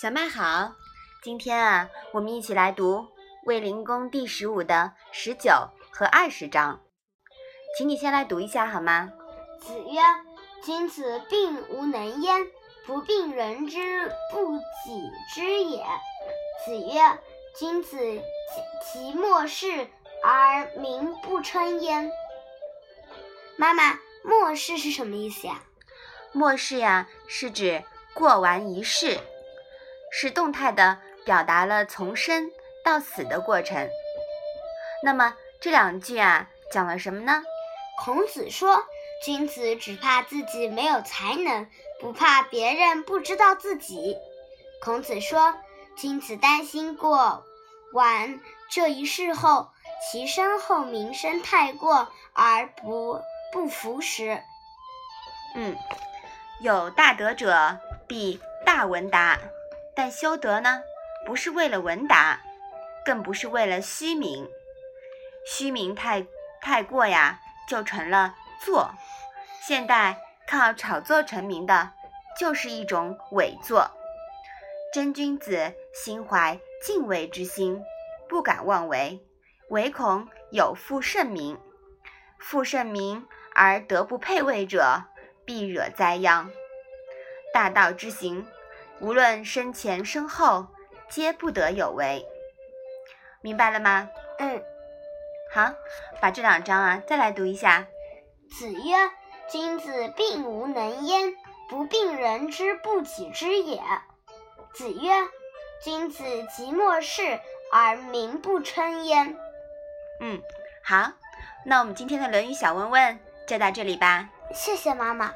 小麦好，今天啊，我们一起来读《卫灵公》第十五的十九和二十章，请你先来读一下好吗？子曰：“君子病无能焉，不病人之不己知也。”子曰：“君子其莫世而民不称焉。”妈妈，末世是什么意思呀？末世呀，是指过完一世，是动态的表达了从生到死的过程。那么这两句啊，讲了什么呢？孔子说：“君子只怕自己没有才能，不怕别人不知道自己。”孔子说：“君子担心过完这一世后，其身后名声太过而不。”不服时，嗯，有大德者必大闻达，但修德呢，不是为了文达，更不是为了虚名。虚名太太过呀，就成了作。现代靠炒作成名的，就是一种伪作。真君子心怀敬畏之心，不敢妄为，唯恐有负盛名。负盛名。而德不配位者，必惹灾殃。大道之行，无论身前身后，皆不得有为。明白了吗？嗯。好，把这两章啊再来读一下。子曰：“君子病无能焉，不病人之不己知也。”子曰：“君子即莫视而民不称焉。”嗯，好，那我们今天的《论语》小问问。就到这里吧，谢谢妈妈。